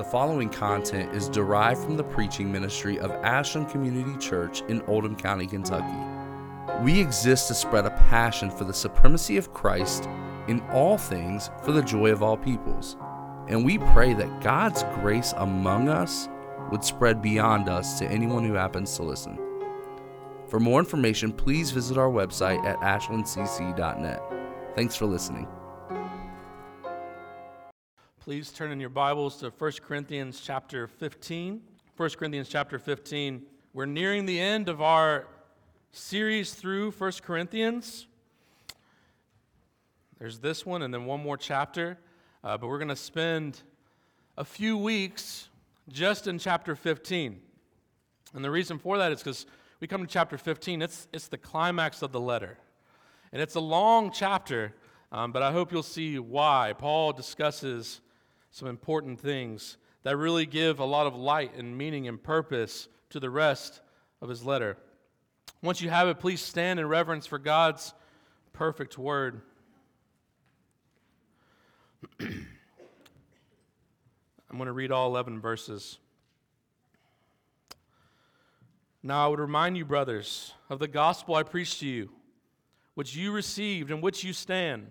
The following content is derived from the preaching ministry of Ashland Community Church in Oldham County, Kentucky. We exist to spread a passion for the supremacy of Christ in all things for the joy of all peoples. And we pray that God's grace among us would spread beyond us to anyone who happens to listen. For more information, please visit our website at ashlandcc.net. Thanks for listening. Please turn in your Bibles to 1 Corinthians chapter 15. 1 Corinthians chapter 15. We're nearing the end of our series through 1 Corinthians. There's this one and then one more chapter, uh, but we're going to spend a few weeks just in chapter 15. And the reason for that is because we come to chapter 15, it's, it's the climax of the letter. And it's a long chapter, um, but I hope you'll see why. Paul discusses some important things that really give a lot of light and meaning and purpose to the rest of his letter. Once you have it, please stand in reverence for God's perfect word. I'm going to read all 11 verses. Now I would remind you, brothers, of the gospel I preached to you, which you received and which you stand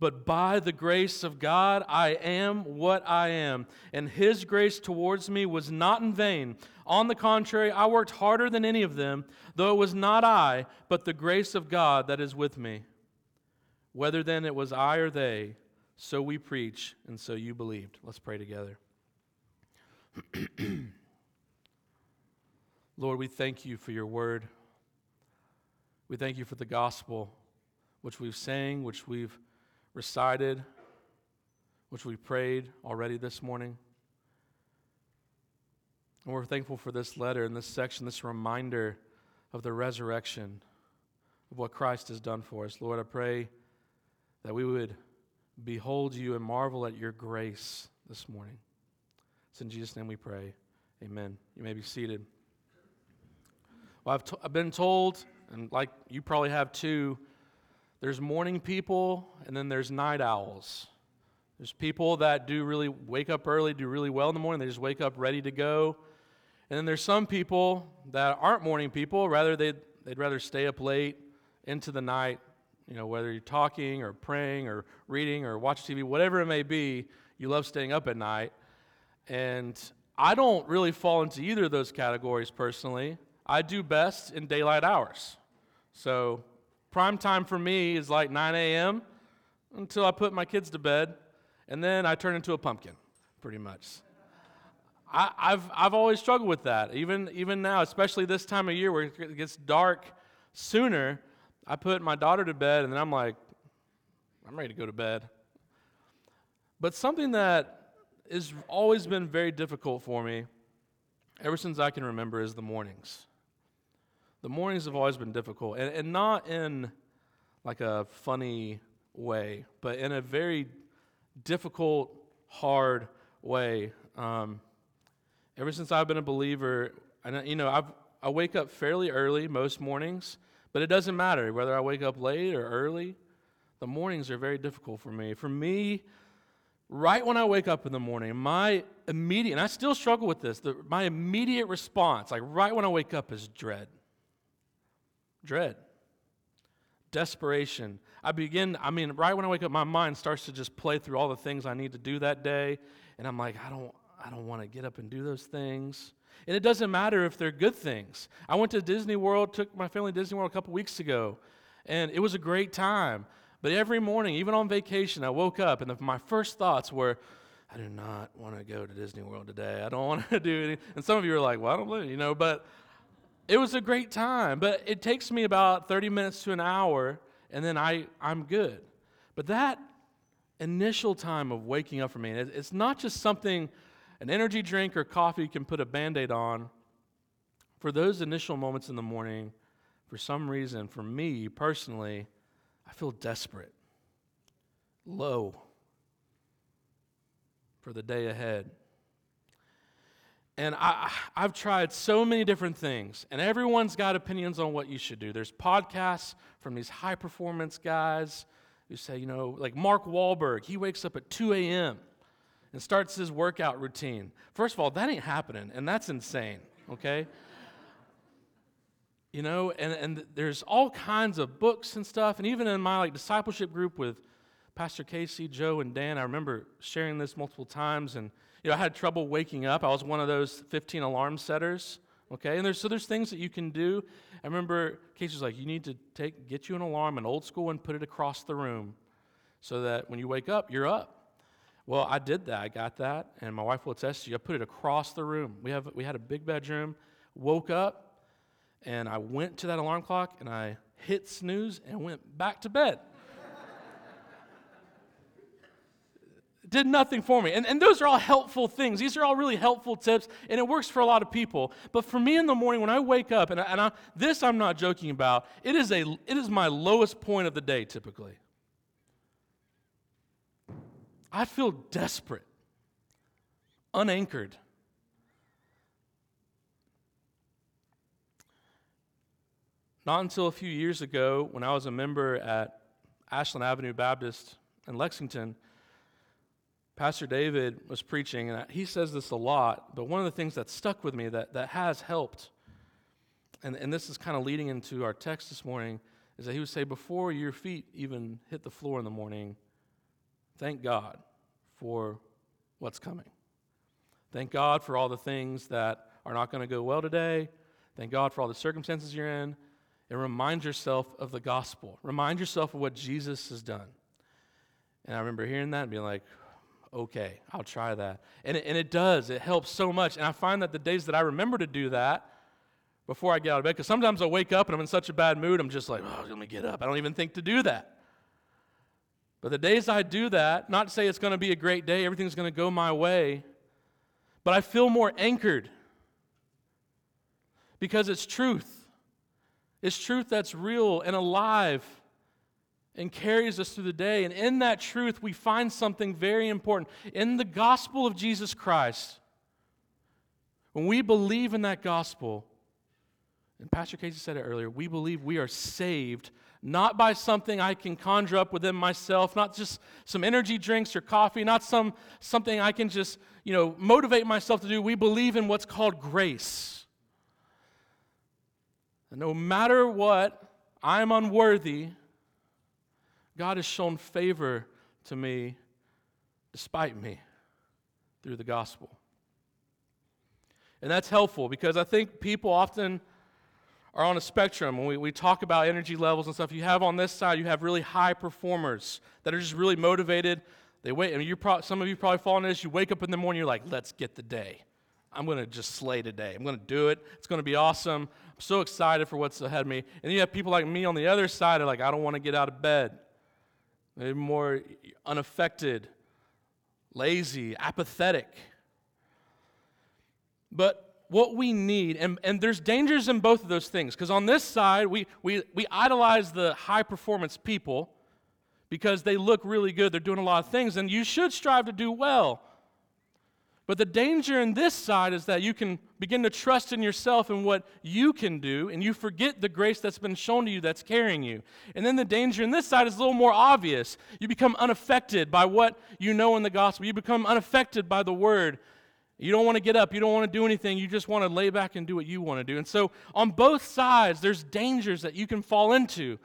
But by the grace of God, I am what I am. And his grace towards me was not in vain. On the contrary, I worked harder than any of them, though it was not I, but the grace of God that is with me. Whether then it was I or they, so we preach, and so you believed. Let's pray together. Lord, we thank you for your word. We thank you for the gospel, which we've sang, which we've recited, which we prayed already this morning. And we're thankful for this letter and this section, this reminder of the resurrection, of what Christ has done for us. Lord, I pray that we would behold you and marvel at your grace this morning. It's in Jesus' name we pray. Amen. You may be seated. Well, I've, I've been told, and like you probably have too, there's morning people, and then there's night owls. There's people that do really wake up early, do really well in the morning. They just wake up ready to go. And then there's some people that aren't morning people. Rather, they'd, they'd rather stay up late into the night. You know, whether you're talking or praying or reading or watching TV, whatever it may be, you love staying up at night. And I don't really fall into either of those categories personally. I do best in daylight hours. So Prime time for me is like 9 a.m. until I put my kids to bed, and then I turn into a pumpkin, pretty much. I, have I've always struggled with that, even, even now, especially this time of year where it gets dark sooner. I put my daughter to bed, and then I'm like, I'm ready to go to bed. But something that has always been very difficult for me, ever since I can remember, is the mornings the mornings have always been difficult, and, and not in like a funny way, but in a very difficult, hard way. Um, ever since I've been a believer, and you know, I've, I wake up fairly early most mornings, but it doesn't matter whether I wake up late or early. The mornings are very difficult for me. For me, right when I wake up in the morning, my immediate, and I still struggle with this, the, my immediate response, like right when I wake up, is dread dread, desperation. I begin, I mean, right when I wake up, my mind starts to just play through all the things I need to do that day. And I'm like, I don't, I don't want to get up and do those things. And it doesn't matter if they're good things. I went to Disney World, took my family to Disney World a couple weeks ago, and it was a great time. But every morning, even on vacation, I woke up and the, my first thoughts were, I do not want to go to Disney World today. I don't want to do anything. And some of you are like, well, I don't believe you know, but it was a great time. But it takes me about 30 minutes to an hour, and then I, I'm good. But that initial time of waking up for me, it's not just something an energy drink or coffee can put a band aid on. For those initial moments in the morning, for some reason, for me personally, I feel desperate, low for the day ahead. And I, I've tried so many different things, and everyone's got opinions on what you should do. There's podcasts from these high performance guys who say, you know, like Mark Wahlberg, he wakes up at 2 a.m. and starts his workout routine. First of all, that ain't happening, and that's insane, okay? you know, and, and there's all kinds of books and stuff, and even in my like discipleship group with Pastor Casey, Joe, and Dan, I remember sharing this multiple times, and you know, I had trouble waking up. I was one of those 15 alarm setters. Okay, and there's so there's things that you can do. I remember Casey's like, you need to take get you an alarm, an old school, and put it across the room, so that when you wake up, you're up. Well, I did that. I got that, and my wife will attest to you. I put it across the room. We have we had a big bedroom. Woke up, and I went to that alarm clock, and I hit snooze and went back to bed. Did nothing for me. And, and those are all helpful things. These are all really helpful tips, and it works for a lot of people. But for me in the morning, when I wake up, and, I, and I, this I'm not joking about, it is, a, it is my lowest point of the day typically. I feel desperate, unanchored. Not until a few years ago, when I was a member at Ashland Avenue Baptist in Lexington, Pastor David was preaching, and he says this a lot, but one of the things that stuck with me that, that has helped, and, and this is kind of leading into our text this morning, is that he would say, Before your feet even hit the floor in the morning, thank God for what's coming. Thank God for all the things that are not going to go well today. Thank God for all the circumstances you're in. And remind yourself of the gospel. Remind yourself of what Jesus has done. And I remember hearing that and being like, okay, I'll try that. And it, and it does, it helps so much. And I find that the days that I remember to do that before I get out of bed, because sometimes I wake up and I'm in such a bad mood, I'm just like, oh, let me get up. I don't even think to do that. But the days I do that, not to say it's going to be a great day, everything's going to go my way, but I feel more anchored because it's truth. It's truth that's real and alive and carries us through the day. And in that truth, we find something very important. In the gospel of Jesus Christ, when we believe in that gospel, and Pastor Casey said it earlier, we believe we are saved not by something I can conjure up within myself, not just some energy drinks or coffee, not some something I can just, you know, motivate myself to do. We believe in what's called grace. And no matter what, I'm unworthy, God has shown favor to me despite me through the gospel. And that's helpful because I think people often are on a spectrum. When we, we talk about energy levels and stuff, you have on this side, you have really high performers that are just really motivated. They wait, and you pro- some of you probably fall into this. You wake up in the morning, you're like, let's get the day. I'm going to just slay today. I'm going to do it. It's going to be awesome. I'm so excited for what's ahead of me. And you have people like me on the other side, are like, I don't want to get out of bed maybe more unaffected, lazy, apathetic. But what we need, and, and there's dangers in both of those things, because on this side, we, we, we idolize the high performance people because they look really good, they're doing a lot of things, and you should strive to do well. But the danger in this side is that you can begin to trust in yourself and what you can do, and you forget the grace that's been shown to you that's carrying you. And then the danger in this side is a little more obvious. You become unaffected by what you know in the gospel, you become unaffected by the word. You don't want to get up, you don't want to do anything, you just want to lay back and do what you want to do. And so on both sides, there's dangers that you can fall into.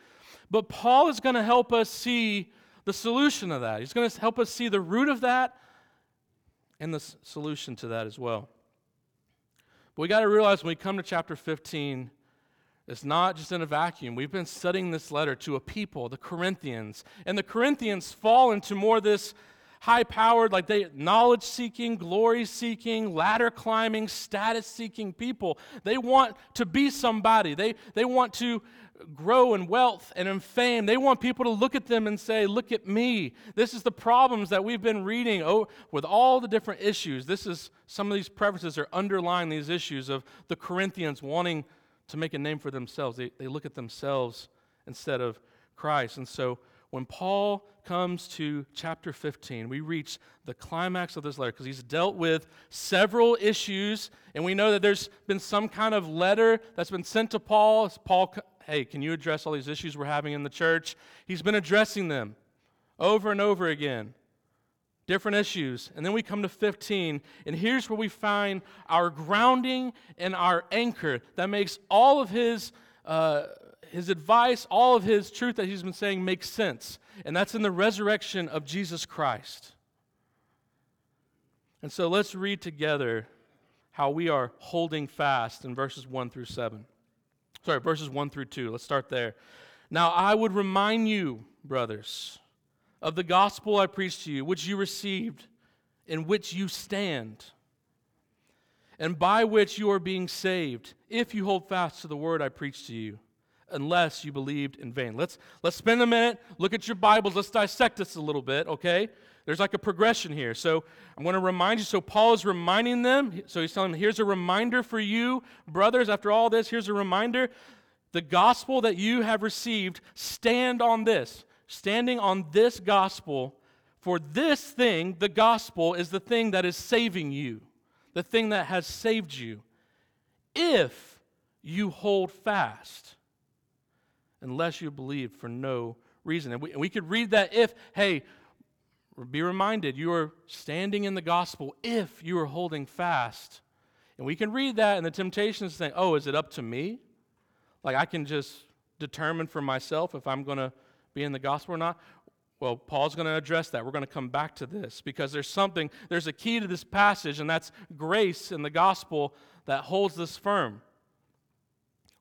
But Paul is going to help us see the solution of that. He's going to help us see the root of that and the solution to that as well. But we got to realize when we come to chapter 15, It's not just in a vacuum. We've been studying this letter to a people, the Corinthians, and the Corinthians fall into more this high powered, like they knowledge seeking, glory seeking, ladder climbing, status seeking people. They want to be somebody. They, they want to grow in wealth and in fame. They want people to look at them and say, Look at me. This is the problems that we've been reading oh, with all the different issues. This is some of these preferences are underlying these issues of the Corinthians wanting to make a name for themselves. They, they look at themselves instead of Christ. And so when Paul comes to chapter 15, we reach the climax of this letter because he's dealt with several issues, and we know that there's been some kind of letter that's been sent to Paul. Paul, hey, can you address all these issues we're having in the church? He's been addressing them over and over again different issues. And then we come to 15, and here's where we find our grounding and our anchor that makes all of his, uh, his advice, all of his truth that he's been saying make sense. And that's in the resurrection of Jesus Christ. And so let's read together how we are holding fast in verses 1 through 7. Sorry, verses 1 through 2. Let's start there. Now, I would remind you, brothers, of the gospel I preached to you, which you received, in which you stand, and by which you are being saved, if you hold fast to the word I preached to you, unless you believed in vain. Let's, let's spend a minute, look at your Bibles, let's dissect this a little bit, okay? There's like a progression here. So I'm going to remind you. So Paul is reminding them. So he's telling them, here's a reminder for you, brothers. After all this, here's a reminder. The gospel that you have received, stand on this standing on this gospel, for this thing, the gospel, is the thing that is saving you, the thing that has saved you, if you hold fast, unless you believe for no reason. And we, and we could read that if, hey, be reminded you are standing in the gospel if you are holding fast. And we can read that, and the temptation is saying, oh, is it up to me? Like I can just determine for myself if I'm going to be in the gospel or not? Well, Paul's going to address that. We're going to come back to this because there's something, there's a key to this passage, and that's grace in the gospel that holds this firm.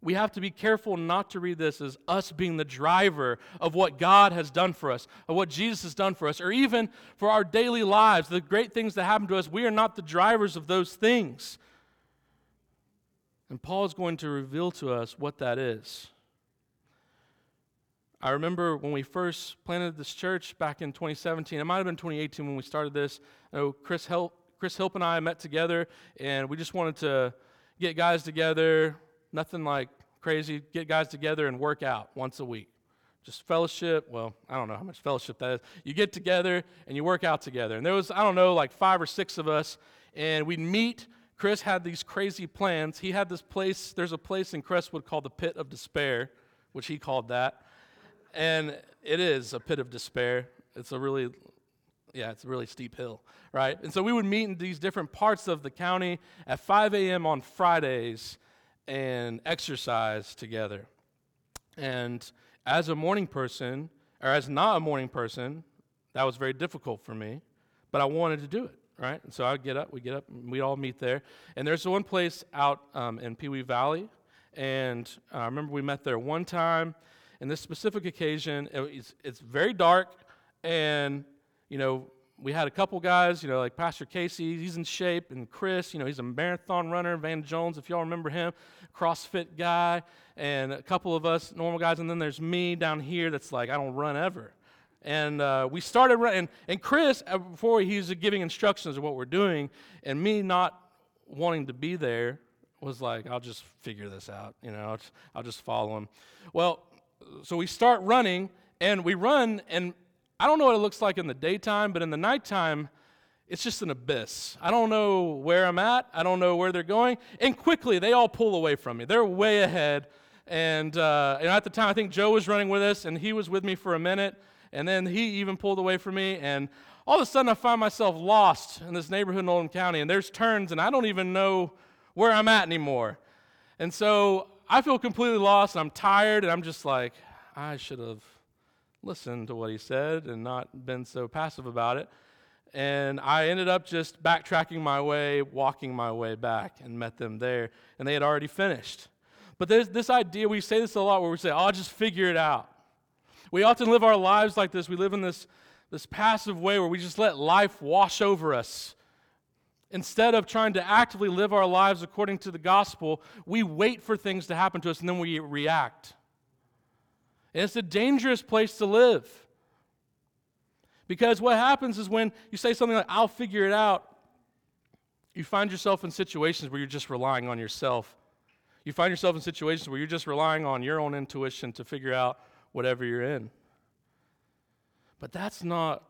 We have to be careful not to read this as us being the driver of what God has done for us, of what Jesus has done for us, or even for our daily lives, the great things that happen to us. We are not the drivers of those things. And Paul is going to reveal to us what that is. I remember when we first planted this church back in 2017. It might have been 2018 when we started this. I know Chris Help, Chris Hilp and I met together, and we just wanted to get guys together. Nothing like crazy. Get guys together and work out once a week. Just fellowship. Well, I don't know how much fellowship that is. You get together and you work out together. And there was, I don't know, like five or six of us, and we'd meet. Chris had these crazy plans. He had this place, there's a place in Crestwood called the Pit of Despair, which he called that and it is a pit of despair. It's a really, yeah, it's a really steep hill, right? And so we would meet in these different parts of the county at 5 a.m. on Fridays and exercise together. And as a morning person, or as not a morning person, that was very difficult for me, but I wanted to do it, right? And so I get up, we get up, and we all meet there. And there's one place out um, in Pewee Valley, and uh, I remember we met there one time in this specific occasion, it's, it's very dark, and, you know, we had a couple guys, you know, like Pastor Casey, he's in shape, and Chris, you know, he's a marathon runner, Van Jones, if y'all remember him, CrossFit guy, and a couple of us normal guys, and then there's me down here that's like, I don't run ever. And uh, we started running, and Chris, uh, before he was giving instructions of what we're doing, and me not wanting to be there, was like, I'll just figure this out, you know, I'll just follow him. Well, so we start running, and we run, and I don't know what it looks like in the daytime, but in the nighttime, it's just an abyss. I don't know where I'm at. I don't know where they're going. And quickly, they all pull away from me. They're way ahead. And, uh, and at the time, I think Joe was running with us, and he was with me for a minute. And then he even pulled away from me. And all of a sudden, I find myself lost in this neighborhood in Oldham County. And there's turns, and I don't even know where I'm at anymore. And so I feel completely lost. And I'm tired, and I'm just like, I should have listened to what he said and not been so passive about it. And I ended up just backtracking my way, walking my way back, and met them there. And they had already finished. But there's this idea, we say this a lot where we say, oh, I'll just figure it out. We often live our lives like this. We live in this, this passive way where we just let life wash over us. Instead of trying to actively live our lives according to the gospel, we wait for things to happen to us and then we react. And it's a dangerous place to live. Because what happens is when you say something like, I'll figure it out, you find yourself in situations where you're just relying on yourself. You find yourself in situations where you're just relying on your own intuition to figure out whatever you're in. But that's not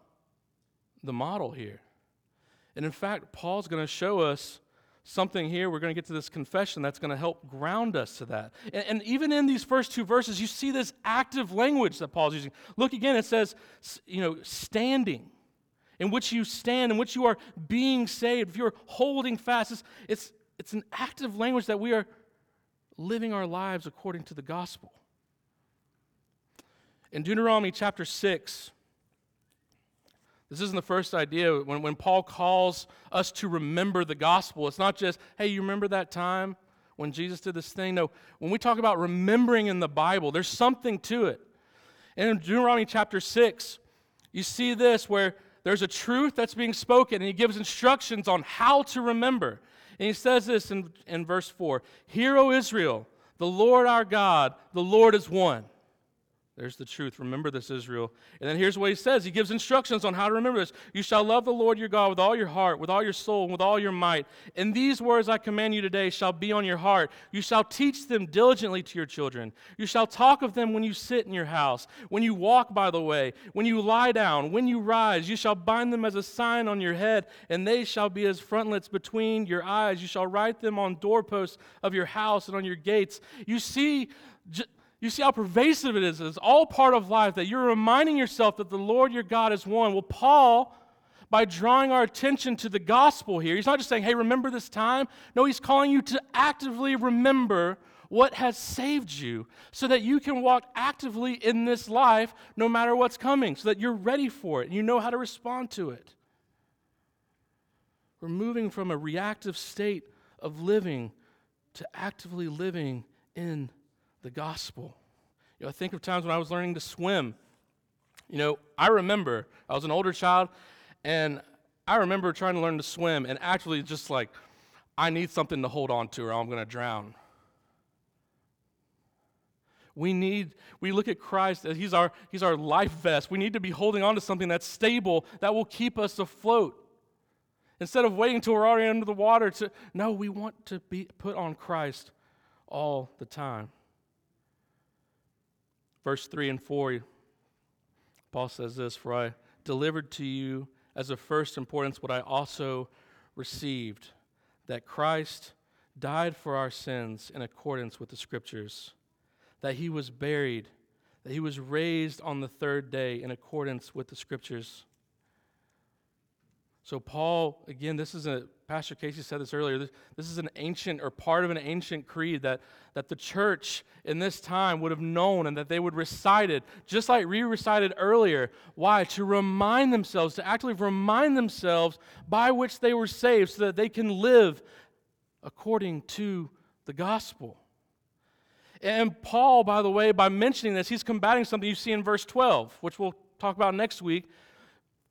the model here. And in fact, Paul's going to show us something here. We're going to get to this confession that's going to help ground us to that. And, and, even in these first two verses, you see this active language that Paul's using. Look again, it says, you know, standing, in which you stand, in which you are being saved. If you're holding fast, it's, it's, it's an active language that we are living our lives according to the gospel. In Deuteronomy chapter 6, this isn't the first idea. When, when Paul calls us to remember the gospel, it's not just, hey, you remember that time when Jesus did this thing? No, when we talk about remembering in the Bible, there's something to it. And in Deuteronomy chapter 6, you see this where there's a truth that's being spoken, and he gives instructions on how to remember. And he says this in, in verse 4 Hear, O Israel, the Lord our God, the Lord is one. There's the truth. Remember this, Israel. And then here's what he says. He gives instructions on how to remember this. You shall love the Lord your God with all your heart, with all your soul, and with all your might. And these words I command you today shall be on your heart. You shall teach them diligently to your children. You shall talk of them when you sit in your house, when you walk by the way, when you lie down, when you rise. You shall bind them as a sign on your head, and they shall be as frontlets between your eyes. You shall write them on doorposts of your house and on your gates. You see, you see how pervasive it is. It's all part of life that you're reminding yourself that the Lord your God is one. Well, Paul, by drawing our attention to the gospel here, he's not just saying, hey, remember this time. No, he's calling you to actively remember what has saved you so that you can walk actively in this life no matter what's coming, so that you're ready for it and you know how to respond to it. We're moving from a reactive state of living to actively living in the gospel. You know, I think of times when I was learning to swim. You know, I remember I was an older child, and I remember trying to learn to swim and actually just like, I need something to hold on to or I'm going to drown. We need, we look at Christ as he's our, he's our life vest. We need to be holding on to something that's stable, that will keep us afloat. Instead of waiting until we're already under the water to, no, we want to be put on Christ all the time. Verse 3 and 4, Paul says this For I delivered to you as of first importance what I also received that Christ died for our sins in accordance with the Scriptures, that he was buried, that he was raised on the third day in accordance with the Scriptures. So, Paul, again, this is a Pastor Casey said this earlier. This, this, is an ancient or part of an ancient creed that, that the church in this time would have known and that they would recite it, just like we recited earlier. Why? To remind themselves, to actually remind themselves by which they were saved so that they can live according to the gospel. And Paul, by the way, by mentioning this, he's combating something you see in verse 12, which we'll talk about next week.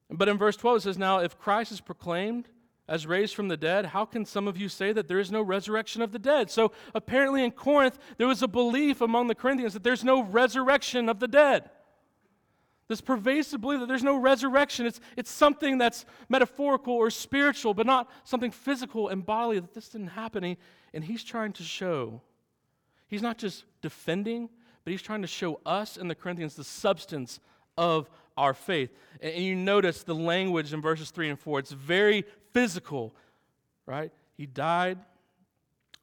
But in verse 12, it says, Now, if Christ is proclaimed, as raised from the dead, how can some of you say that there is no resurrection of the dead? So apparently in Corinth, there was a belief among the Corinthians that there's no resurrection of the dead. This pervasive belief that there's no resurrection. It's, it's something that's metaphorical or spiritual, but not something physical and bodily, that this didn't happen. And he's trying to show, he's not just defending, but he's trying to show us and the Corinthians the substance of our faith. And you notice the language in verses 3 and 4. It's very physical, right? He died.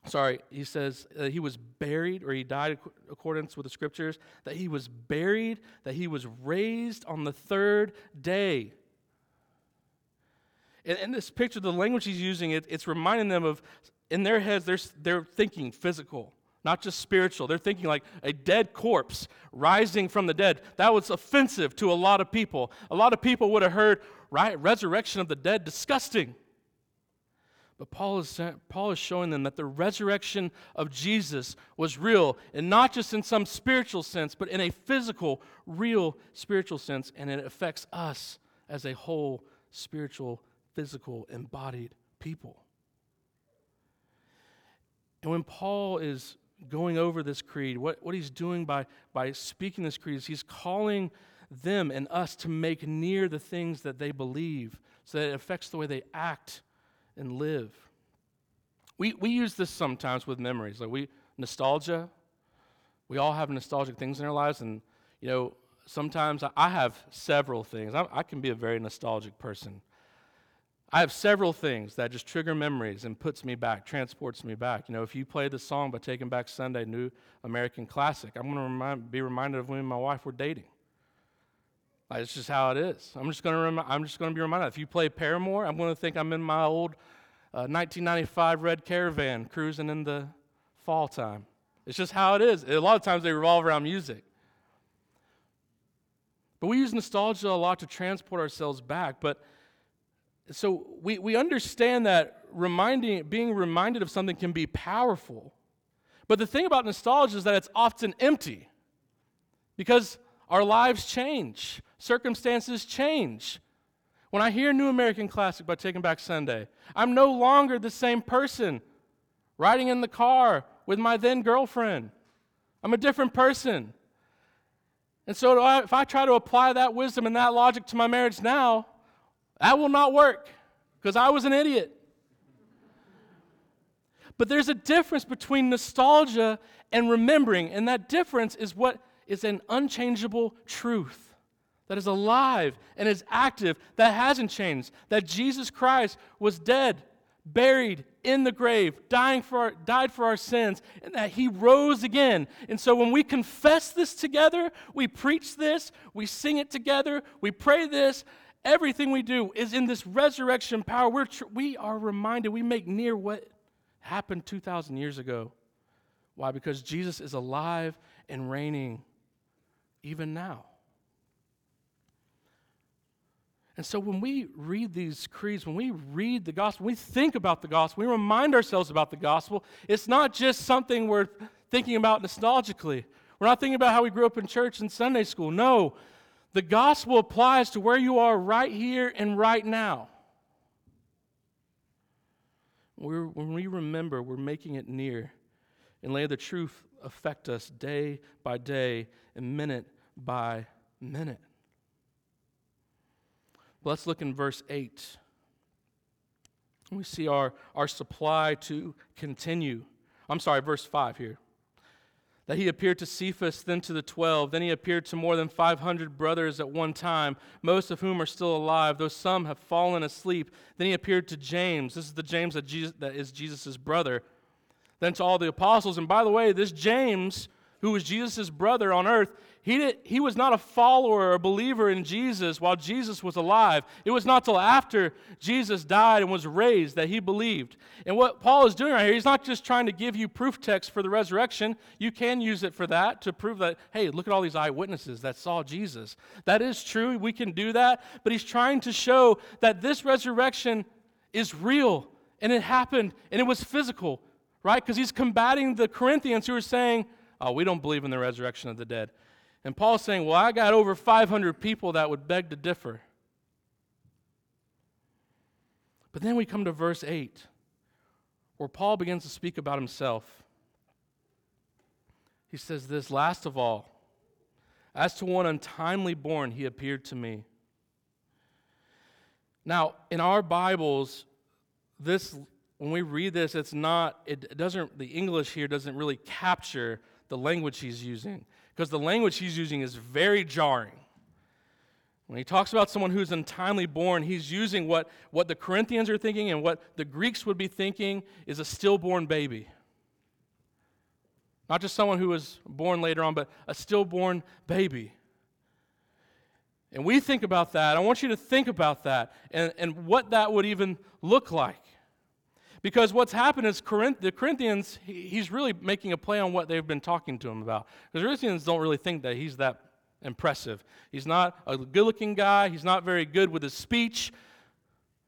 Sorry, he says that he was buried, or he died accordance with the scriptures, that he was buried, that he was raised on the third day. In, in this picture, the language he's using, it, it's reminding them of, in their heads, they're, they're thinking physical not just spiritual. They're thinking like a dead corpse rising from the dead. That was offensive to a lot of people. A lot of people would have heard, right, resurrection of the dead, disgusting. But Paul is, Paul is showing them that the resurrection of Jesus was real, and not just in some spiritual sense, but in a physical, real spiritual sense, and it affects us as a whole spiritual, physical, embodied people. And when Paul is going over this creed, what, what he's doing by, by speaking this creed is he's calling them and us to make near the things that they believe so that it affects the way they act and live. We, we use this sometimes with memories. Like we nostalgia. We all have nostalgic things in our lives, and you know, sometimes I, have several things. I, I can be a very nostalgic person. I have several things that just trigger memories and puts me back, transports me back. You know, if you play the song by Taking Back Sunday, New American Classic, I'm going to remind, be reminded of when my wife were dating. Like, it's just how it is. I'm just going to rem- I'm just going to be reminded. If you play Paramore, I'm going to think I'm in my old uh, 1995 red Caravan cruising in the fall time. It's just how it is. A lot of times they revolve around music. But we use nostalgia a lot to transport ourselves back. But so we, we understand that reminding, being reminded of something can be powerful. But the thing about nostalgia is that it's often empty because our lives change, circumstances change. When I hear New American Classic by Taking Back Sunday, I'm no longer the same person riding in the car with my then girlfriend. I'm a different person. And so, if I try to apply that wisdom and that logic to my marriage now, that will not work because I was an idiot. But there's a difference between nostalgia and remembering, and that difference is what is an unchangeable truth that is alive and is active, that hasn't changed, that Jesus Christ was dead, buried in the grave, dying for our, died for our sins, and that he rose again. And so when we confess this together, we preach this, we sing it together, we pray this, everything we do is in this resurrection power. We're tr- we are reminded, we make near what happened 2,000 years ago. Why? Because Jesus is alive and reigning even now. And so when we read these creeds, when we read the gospel, we think about the gospel, we remind ourselves about the gospel, it's not just something we're thinking about nostalgically. We're not thinking about how we grew up in church and Sunday school. No, the gospel applies to where you are right here and right now. We're, when we remember, we're making it near and let the truth affect us day by day and minute by minute. Let's look in verse 8. We see our, our supply to continue. I'm sorry, verse 5 here that he appeared to Cephas, then to the twelve. Then he appeared to more than 500 brothers at one time, most of whom are still alive, though some have fallen asleep. Then he appeared to James. This is the James that, Jesus, that is Jesus' brother. Then to all the apostles. And by the way, this James, who was Jesus' brother on earth, he, did, he was not a follower or believer in Jesus while Jesus was alive. It was not till after Jesus died and was raised that he believed. And what Paul is doing right here, he's not just trying to give you proof text for the resurrection. You can use it for that to prove that, hey, look at all these eyewitnesses that saw Jesus. That is true. We can do that. But he's trying to show that this resurrection is real and it happened and it was physical, right? Because he's combating the Corinthians who are saying, oh, we don't believe in the resurrection of the dead. And Paul's saying, Well, I got over 500 people that would beg to differ. But then we come to verse 8, where Paul begins to speak about himself. He says this Last of all, as to one untimely born, he appeared to me. Now, in our Bibles, this when we read this, it's not, it doesn't, the English here doesn't really capture the language he's using because the language he's using is very jarring. When he talks about someone who's untimely born, he's using what, what the Corinthians are thinking and what the Greeks would be thinking is a stillborn baby. Not just someone who was born later on, but a stillborn baby. And we think about that. I want you to think about that and, and what that would even look like. Because what's happened is Corinth, the Corinthians, he, he's really making a play on what they've been talking to him about. Because Corinthians don't really think that he's that impressive. He's not a good looking guy, he's not very good with his speech.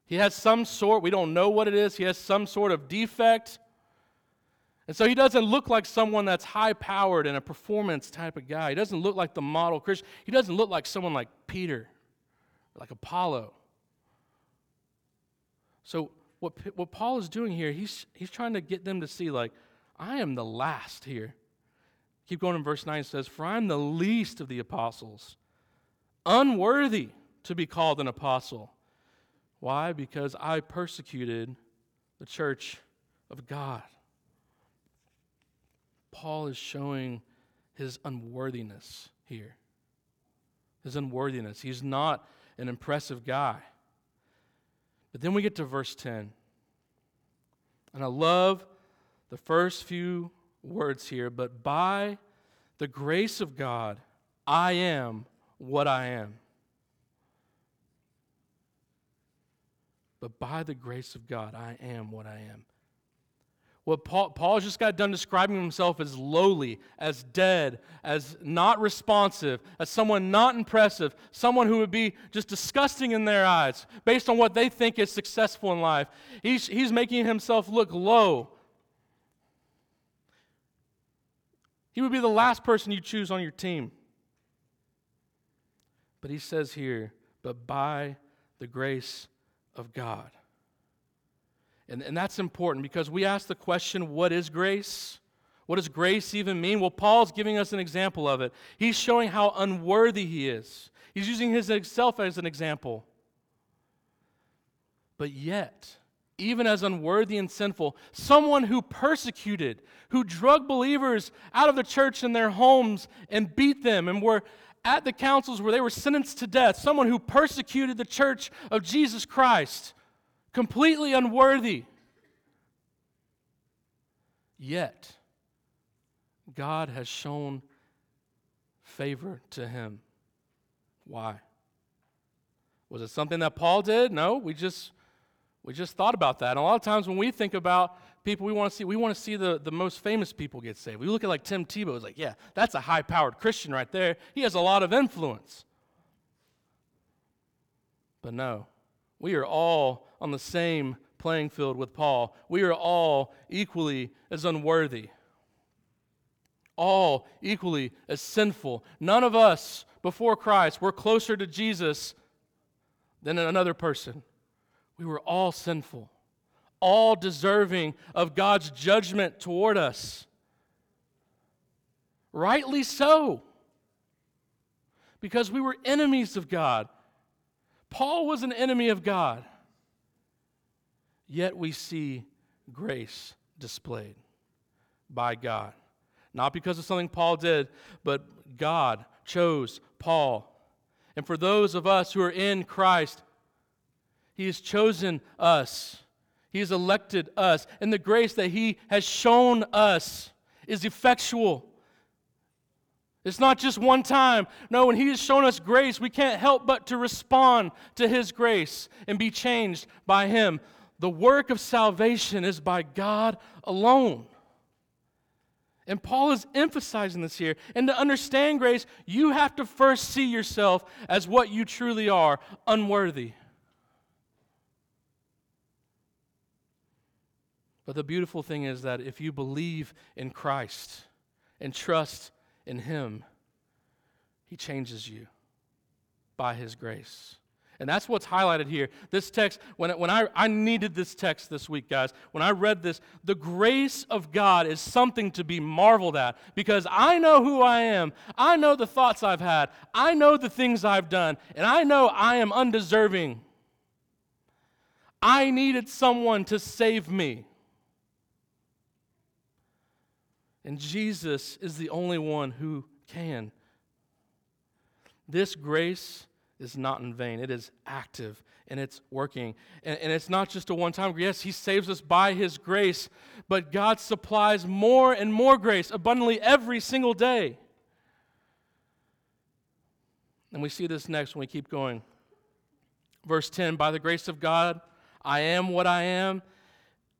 He has some sort, we don't know what it is, he has some sort of defect. And so he doesn't look like someone that's high powered and a performance type of guy. He doesn't look like the model Christian. He doesn't look like someone like Peter, like Apollo. So, what, what Paul is doing here, he's, he's trying to get them to see, like, I am the last here. Keep going in verse 9, it says, For I am the least of the apostles, unworthy to be called an apostle. Why? Because I persecuted the church of God. Paul is showing his unworthiness here. His unworthiness. He's not an impressive guy. But then we get to verse 10. And I love the first few words here, but by the grace of God, I am what I am. But by the grace of God, I am what I am. What Paul, Paul just got done describing himself as lowly, as dead, as not responsive, as someone not impressive, someone who would be just disgusting in their eyes based on what they think is successful in life. He's, he's making himself look low. He would be the last person you choose on your team. But he says here, but by the grace of God. And, and that's important because we ask the question what is grace? What does grace even mean? Well, Paul's giving us an example of it. He's showing how unworthy he is, he's using himself as an example. But yet, even as unworthy and sinful, someone who persecuted, who drug believers out of the church in their homes and beat them and were at the councils where they were sentenced to death, someone who persecuted the church of Jesus Christ, completely unworthy. Yet, God has shown favor to him. Why? Was it something that Paul did? No, we just we just thought about that. And a lot of times when we think about people we want to see, we want to see the, the most famous people get saved. We look at like Tim Tebow, it's like, yeah, that's a high powered Christian right there. He has a lot of influence. But no, we are all on the same playing field with Paul. We are all equally as unworthy, all equally as sinful. None of us before Christ were closer to Jesus than another person. We were all sinful, all deserving of God's judgment toward us. Rightly so, because we were enemies of God. Paul was an enemy of God. Yet we see grace displayed by God. Not because of something Paul did, but God chose Paul. And for those of us who are in Christ, He has chosen us, He has elected us, and the grace that He has shown us is effectual. It's not just one time. No, when He has shown us grace, we can't help but to respond to His grace and be changed by Him. The work of salvation is by God alone. And Paul is emphasizing this here. And to understand grace, you have to first see yourself as what you truly are unworthy. But the beautiful thing is that if you believe in Christ and trust in Him, He changes you by His grace. And that's what's highlighted here. This text, when, when I, I needed this text this week, guys, when I read this, the grace of God is something to be marveled at because I know who I am. I know the thoughts I've had. I know the things I've done. And I know I am undeserving. I needed someone to save me. And Jesus is the only one who can. This grace is not in vain. It is active and it's working. And, and it's not just a one time. Yes, He saves us by His grace, but God supplies more and more grace abundantly every single day. And we see this next when we keep going. Verse 10 By the grace of God, I am what I am.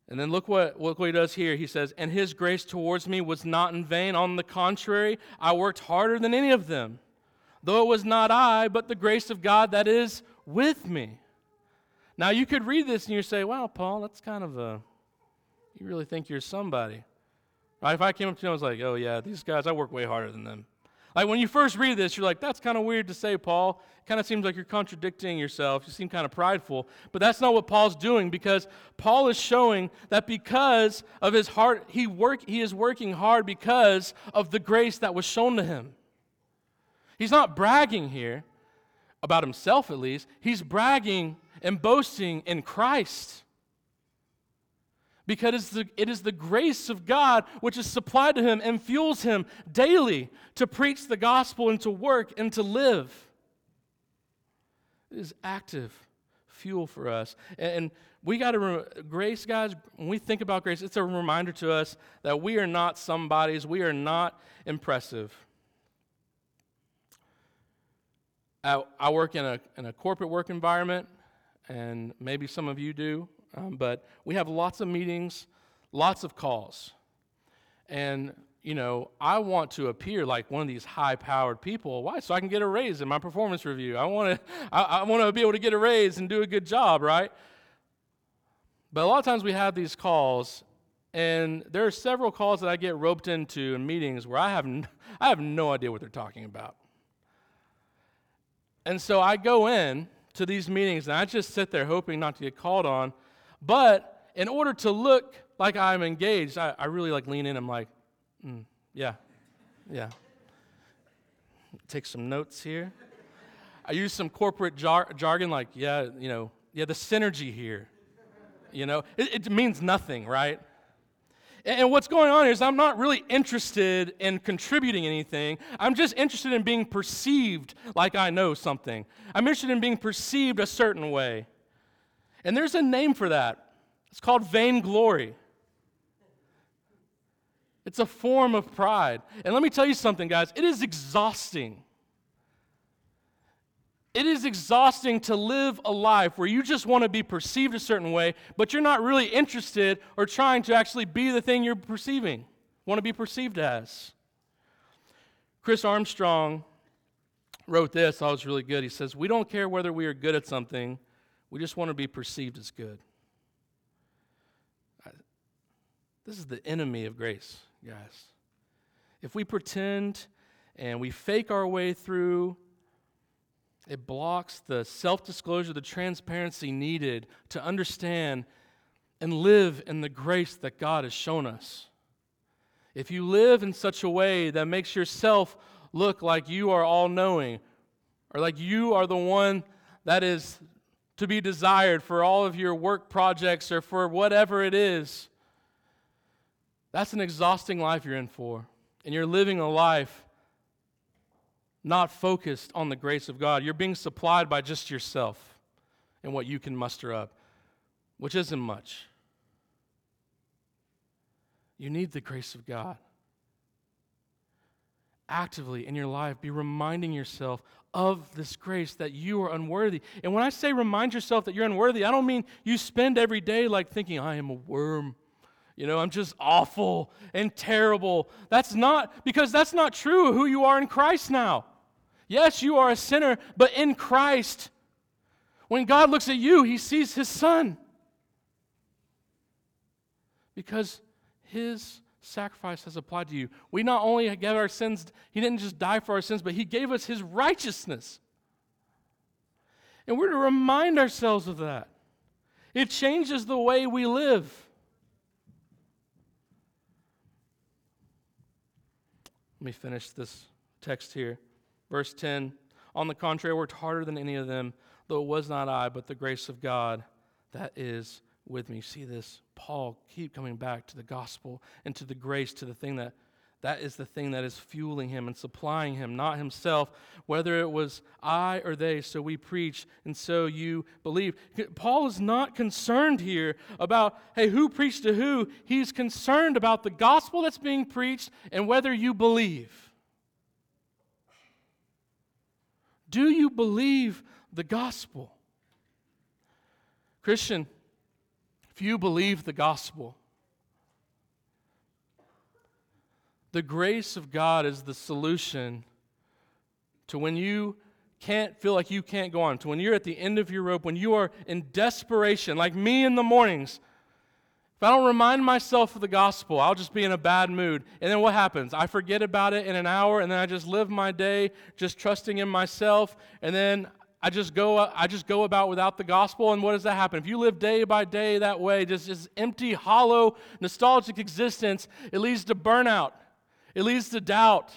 And then look what, look what he does here. He says, And his grace towards me was not in vain. On the contrary, I worked harder than any of them though it was not I, but the grace of God that is with me. Now, you could read this and you say, wow, Paul, that's kind of a, you really think you're somebody. Right? If I came up to you and was like, oh, yeah, these guys, I work way harder than them. Like when you first read this, you're like, that's kind of weird to say, Paul. Kind of seems like you're contradicting yourself. You seem kind of prideful. But that's not what Paul's doing because Paul is showing that because of his heart, he, work, he is working hard because of the grace that was shown to him. He's not bragging here about himself, at least. He's bragging and boasting in Christ because it's the, it is the grace of God which is supplied to him and fuels him daily to preach the gospel and to work and to live. It is active fuel for us. And, and we got to, re- grace, guys, when we think about grace, it's a reminder to us that we are not somebody's, we are not impressive. I, I work in a, in a corporate work environment, and maybe some of you do. Um, but we have lots of meetings, lots of calls. And, you know, I want to appear like one of these high powered people. Why? So I can get a raise in my performance review. I want to I, I want to be able to get a raise and do a good job, right? But a lot of times we have these calls, and there are several calls that I get roped into in meetings where I have, n- I have no idea what they're talking about. And so I go in to these meetings and I just sit there hoping not to get called on but in order to look like I'm engaged, I, I really like lean in. I'm like, mm, yeah, yeah. Take some notes here. I use some corporate jar- jargon like, yeah, you know, yeah, the synergy here. You know, it, it means nothing, right? And what's going on is I'm not really interested in contributing anything. I'm just interested in being perceived like I know something. I'm interested in being perceived a certain way. And there's a name for that. It's called vainglory. It's a form of pride. And let me tell you something, guys, it is exhausting. It is exhausting to live a life where you just want to be perceived a certain way, but you're not really interested or trying to actually be the thing you're perceiving, want to be perceived as. Chris Armstrong wrote this, I was really good. He says, We don't care whether we are good at something we just want to be perceived as good. This is the enemy of grace, guys. If we pretend and we fake our way through, it blocks the self disclosure, the transparency needed to understand and live in the grace that God has shown us. If you live in such a way that makes yourself look like you are all knowing, or like you are the one that is to be desired for all of your work projects or for whatever it is. That's an exhausting life you're in for. And you're living a life not focused on the grace of God. You're being supplied by just yourself and what you can muster up, which isn't much. You need the grace of God. Actively in your life, be reminding yourself of this grace that you are unworthy. And when I say remind yourself that you're unworthy, I don't mean you spend every day like thinking, I am a worm. You know, I'm just awful and terrible. That's not, because that's not true who you are in Christ now. Yes, you are a sinner, but in Christ, when God looks at you, he sees his son. Because his sacrifice has applied to you. We not only get our sins, He didn't just die for our sins, but He gave us His righteousness. And we're to remind ourselves of that. It changes the way we live. Let me finish this text here. Verse 10 On the contrary, I worked harder than any of them, though it was not I, but the grace of God that is with me. See this? Paul keep coming back to the gospel and to the grace, to the thing that that is the thing that is fueling him and supplying him, not himself, whether it was I or they. So we preach, and so you believe. Paul is not concerned here about, hey, who preached to who. He's concerned about the gospel that's being preached and whether you believe. Do you believe the gospel? Christian, if you believe the gospel, the grace of God is the solution to when you can't feel like you can't go on, to when you're at the end of your rope, when you are in desperation, like me in the mornings, if I don't remind myself of the gospel, I'll just be in a bad mood. And then what happens? I forget about it in an hour, and then I just live my day just trusting in myself, and then I just go I just go about without the gospel. And what does that happen? If you live day by day that way, just this empty, hollow, nostalgic existence, it leads to burnout. It leads to doubt.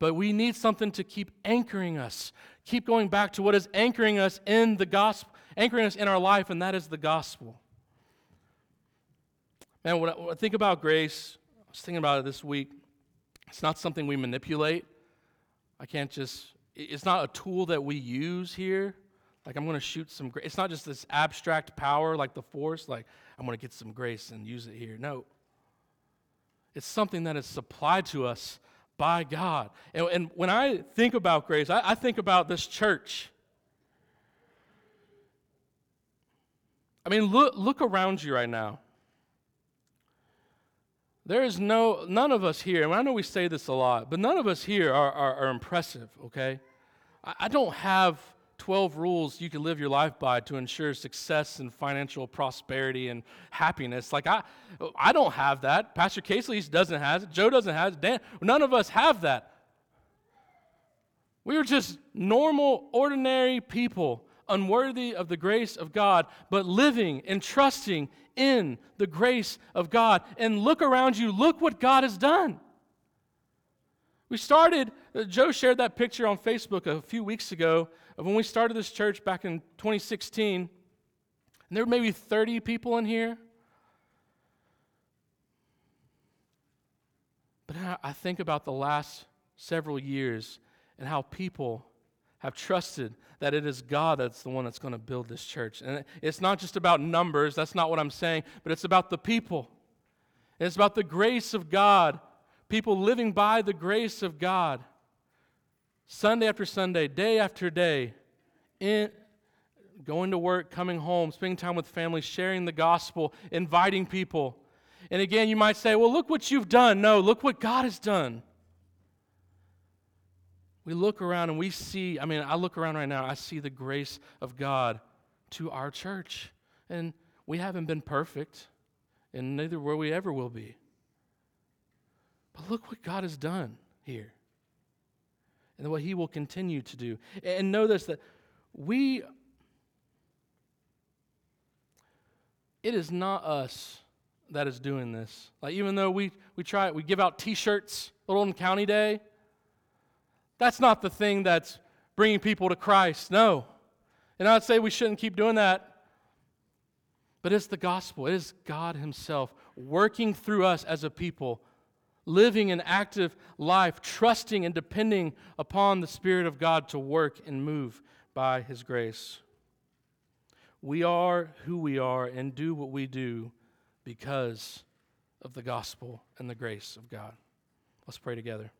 But we need something to keep anchoring us, keep going back to what is anchoring us in the gospel, anchoring us in our life, and that is the gospel. Man, when I, when I think about grace, I was thinking about it this week. It's not something we manipulate. I can't just, it's not a tool that we use here. Like, I'm going to shoot some grace. It's not just this abstract power like the force, like, I'm going to get some grace and use it here. No. It's something that is supplied to us by God. And, and when I think about grace, I, I think about this church. I mean, look, look around you right now. There is no, none of us here, and I know we say this a lot, but none of us here are, are, are impressive, okay? I, I don't have 12 rules you can live your life by to ensure success and financial prosperity and happiness. Like, I, I don't have that. Pastor Casey doesn't have it. Joe doesn't have it. Dan, none of us have that. We are just normal, ordinary people, unworthy of the grace of God, but living and trusting in the grace of God. And look around you, look what God has done. We started, uh, Joe shared that picture on Facebook a few weeks ago of when we started this church back in 2016. And there were maybe 30 people in here. But I think about the last several years and how people have trusted that it is God that's the one that's going to build this church. And it's not just about numbers, that's not what I'm saying, but it's about the people. It's about the grace of God people living by the grace of God, Sunday after Sunday, day after day, in, going to work, coming home, spending time with family, sharing the gospel, inviting people. And again, you might say, well, look what you've done. No, look what God has done. We look around and we see, I mean, I look around right now, I see the grace of God to our church. And we haven't been perfect, and neither will we ever will be. But look what God has done here and what He will continue to do. And know this that we, it is not us that is doing this. Like, even though we, we try, we give out t shirts, Little County Day, that's not the thing that's bringing people to Christ. No. And I'd say we shouldn't keep doing that. But it's the gospel, it is God Himself working through us as a people living an active life, trusting and depending upon the Spirit of God to work and move by His grace. We are who we are and do what we do because of the gospel and the grace of God. Let's pray together.